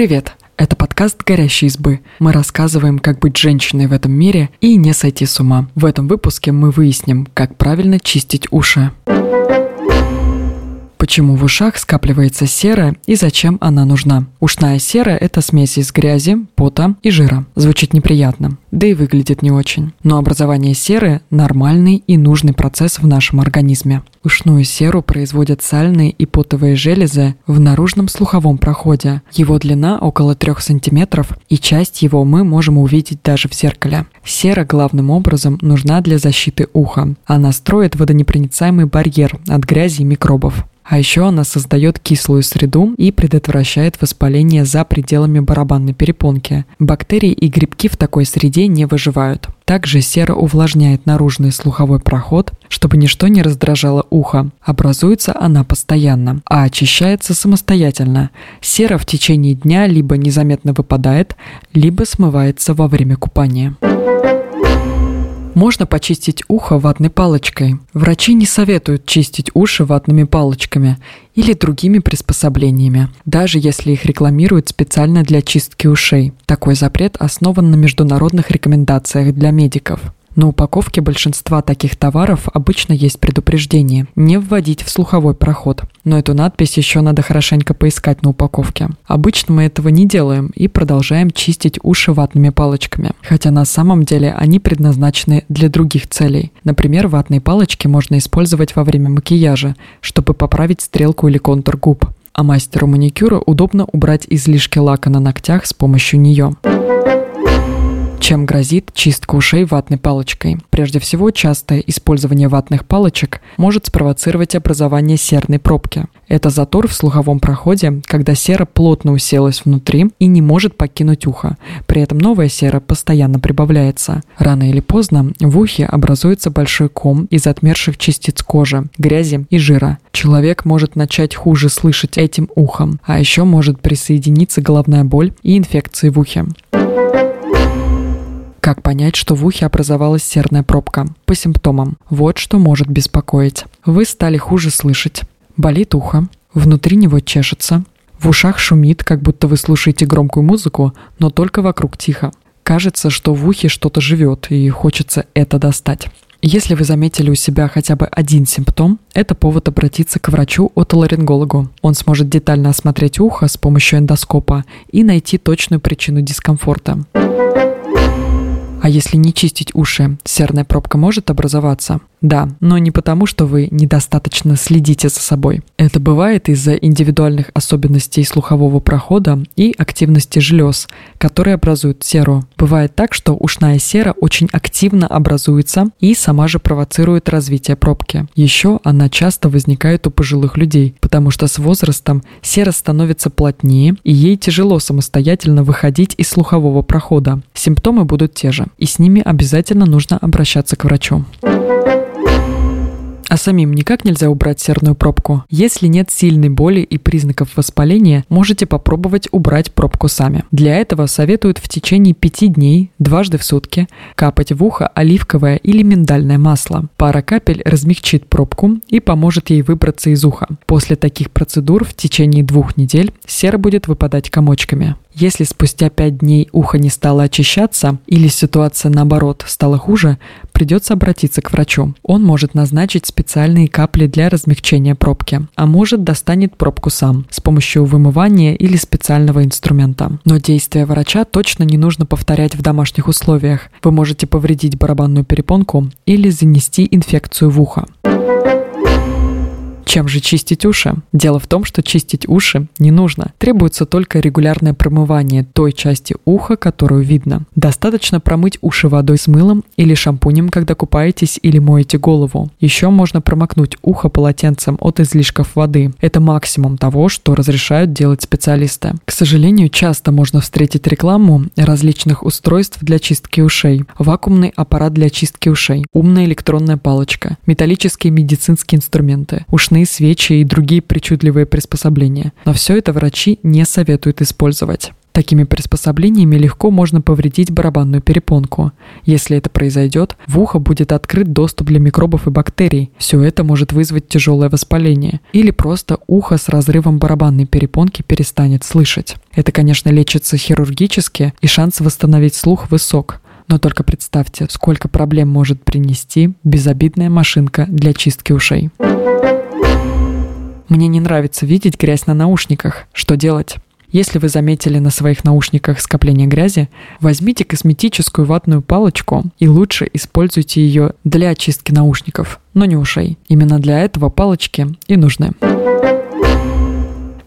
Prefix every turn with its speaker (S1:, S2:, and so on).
S1: Привет! Это подкаст «Горящие избы». Мы рассказываем, как быть женщиной в этом мире и не сойти с ума. В этом выпуске мы выясним, как правильно чистить уши. Почему в ушах скапливается сера и зачем она нужна? Ушная сера – это смесь из грязи, пота и жира. Звучит неприятно, да и выглядит не очень. Но образование серы – нормальный и нужный процесс в нашем организме. Ушную серу производят сальные и потовые железы в наружном слуховом проходе. Его длина около 3 см, и часть его мы можем увидеть даже в зеркале. Сера главным образом нужна для защиты уха. Она строит водонепроницаемый барьер от грязи и микробов. А еще она создает кислую среду и предотвращает воспаление за пределами барабанной перепонки. Бактерии и грибки в такой среде не выживают. Также сера увлажняет наружный слуховой проход, чтобы ничто не раздражало ухо. Образуется она постоянно, а очищается самостоятельно. Сера в течение дня либо незаметно выпадает, либо смывается во время купания. Можно почистить ухо ватной палочкой. Врачи не советуют чистить уши ватными палочками или другими приспособлениями, даже если их рекламируют специально для чистки ушей. Такой запрет основан на международных рекомендациях для медиков. На упаковке большинства таких товаров обычно есть предупреждение «не вводить в слуховой проход». Но эту надпись еще надо хорошенько поискать на упаковке. Обычно мы этого не делаем и продолжаем чистить уши ватными палочками. Хотя на самом деле они предназначены для других целей. Например, ватные палочки можно использовать во время макияжа, чтобы поправить стрелку или контур губ. А мастеру маникюра удобно убрать излишки лака на ногтях с помощью нее. Чем грозит чистка ушей ватной палочкой? Прежде всего, частое использование ватных палочек может спровоцировать образование серной пробки. Это затор в слуховом проходе, когда сера плотно уселась внутри и не может покинуть ухо. При этом новая сера постоянно прибавляется. Рано или поздно в ухе образуется большой ком из отмерших частиц кожи, грязи и жира. Человек может начать хуже слышать этим ухом, а еще может присоединиться головная боль и инфекции в ухе. Как понять, что в ухе образовалась серная пробка? По симптомам. Вот что может беспокоить. Вы стали хуже слышать. Болит ухо. Внутри него чешется. В ушах шумит, как будто вы слушаете громкую музыку, но только вокруг тихо. Кажется, что в ухе что-то живет, и хочется это достать. Если вы заметили у себя хотя бы один симптом, это повод обратиться к врачу-отоларингологу. Он сможет детально осмотреть ухо с помощью эндоскопа и найти точную причину дискомфорта. А если не чистить уши, серная пробка может образоваться? Да, но не потому, что вы недостаточно следите за собой. Это бывает из-за индивидуальных особенностей слухового прохода и активности желез, которые образуют серу. Бывает так, что ушная сера очень активно образуется и сама же провоцирует развитие пробки. Еще она часто возникает у пожилых людей, потому что с возрастом сера становится плотнее и ей тяжело самостоятельно выходить из слухового прохода. Симптомы будут те же, и с ними обязательно нужно обращаться к врачу. А самим никак нельзя убрать серную пробку. Если нет сильной боли и признаков воспаления, можете попробовать убрать пробку сами. Для этого советуют в течение 5 дней, дважды в сутки, капать в ухо оливковое или миндальное масло. Пара капель размягчит пробку и поможет ей выбраться из уха. После таких процедур в течение двух недель сера будет выпадать комочками. Если спустя 5 дней ухо не стало очищаться или ситуация наоборот стала хуже, придется обратиться к врачу. Он может назначить специальные капли для размягчения пробки, а может достанет пробку сам с помощью вымывания или специального инструмента. Но действия врача точно не нужно повторять в домашних условиях. Вы можете повредить барабанную перепонку или занести инфекцию в ухо. Чем же чистить уши? Дело в том, что чистить уши не нужно. Требуется только регулярное промывание той части уха, которую видно. Достаточно промыть уши водой с мылом или шампунем, когда купаетесь или моете голову. Еще можно промокнуть ухо полотенцем от излишков воды. Это максимум того, что разрешают делать специалисты. К сожалению, часто можно встретить рекламу различных устройств для чистки ушей. Вакуумный аппарат для чистки ушей, умная электронная палочка, металлические медицинские инструменты, ушные ушные свечи и другие причудливые приспособления. Но все это врачи не советуют использовать. Такими приспособлениями легко можно повредить барабанную перепонку. Если это произойдет, в ухо будет открыт доступ для микробов и бактерий. Все это может вызвать тяжелое воспаление. Или просто ухо с разрывом барабанной перепонки перестанет слышать. Это, конечно, лечится хирургически, и шанс восстановить слух высок. Но только представьте, сколько проблем может принести безобидная машинка для чистки ушей. Мне не нравится видеть грязь на наушниках. Что делать? Если вы заметили на своих наушниках скопление грязи, возьмите косметическую ватную палочку и лучше используйте ее для очистки наушников, но не ушей. Именно для этого палочки и нужны.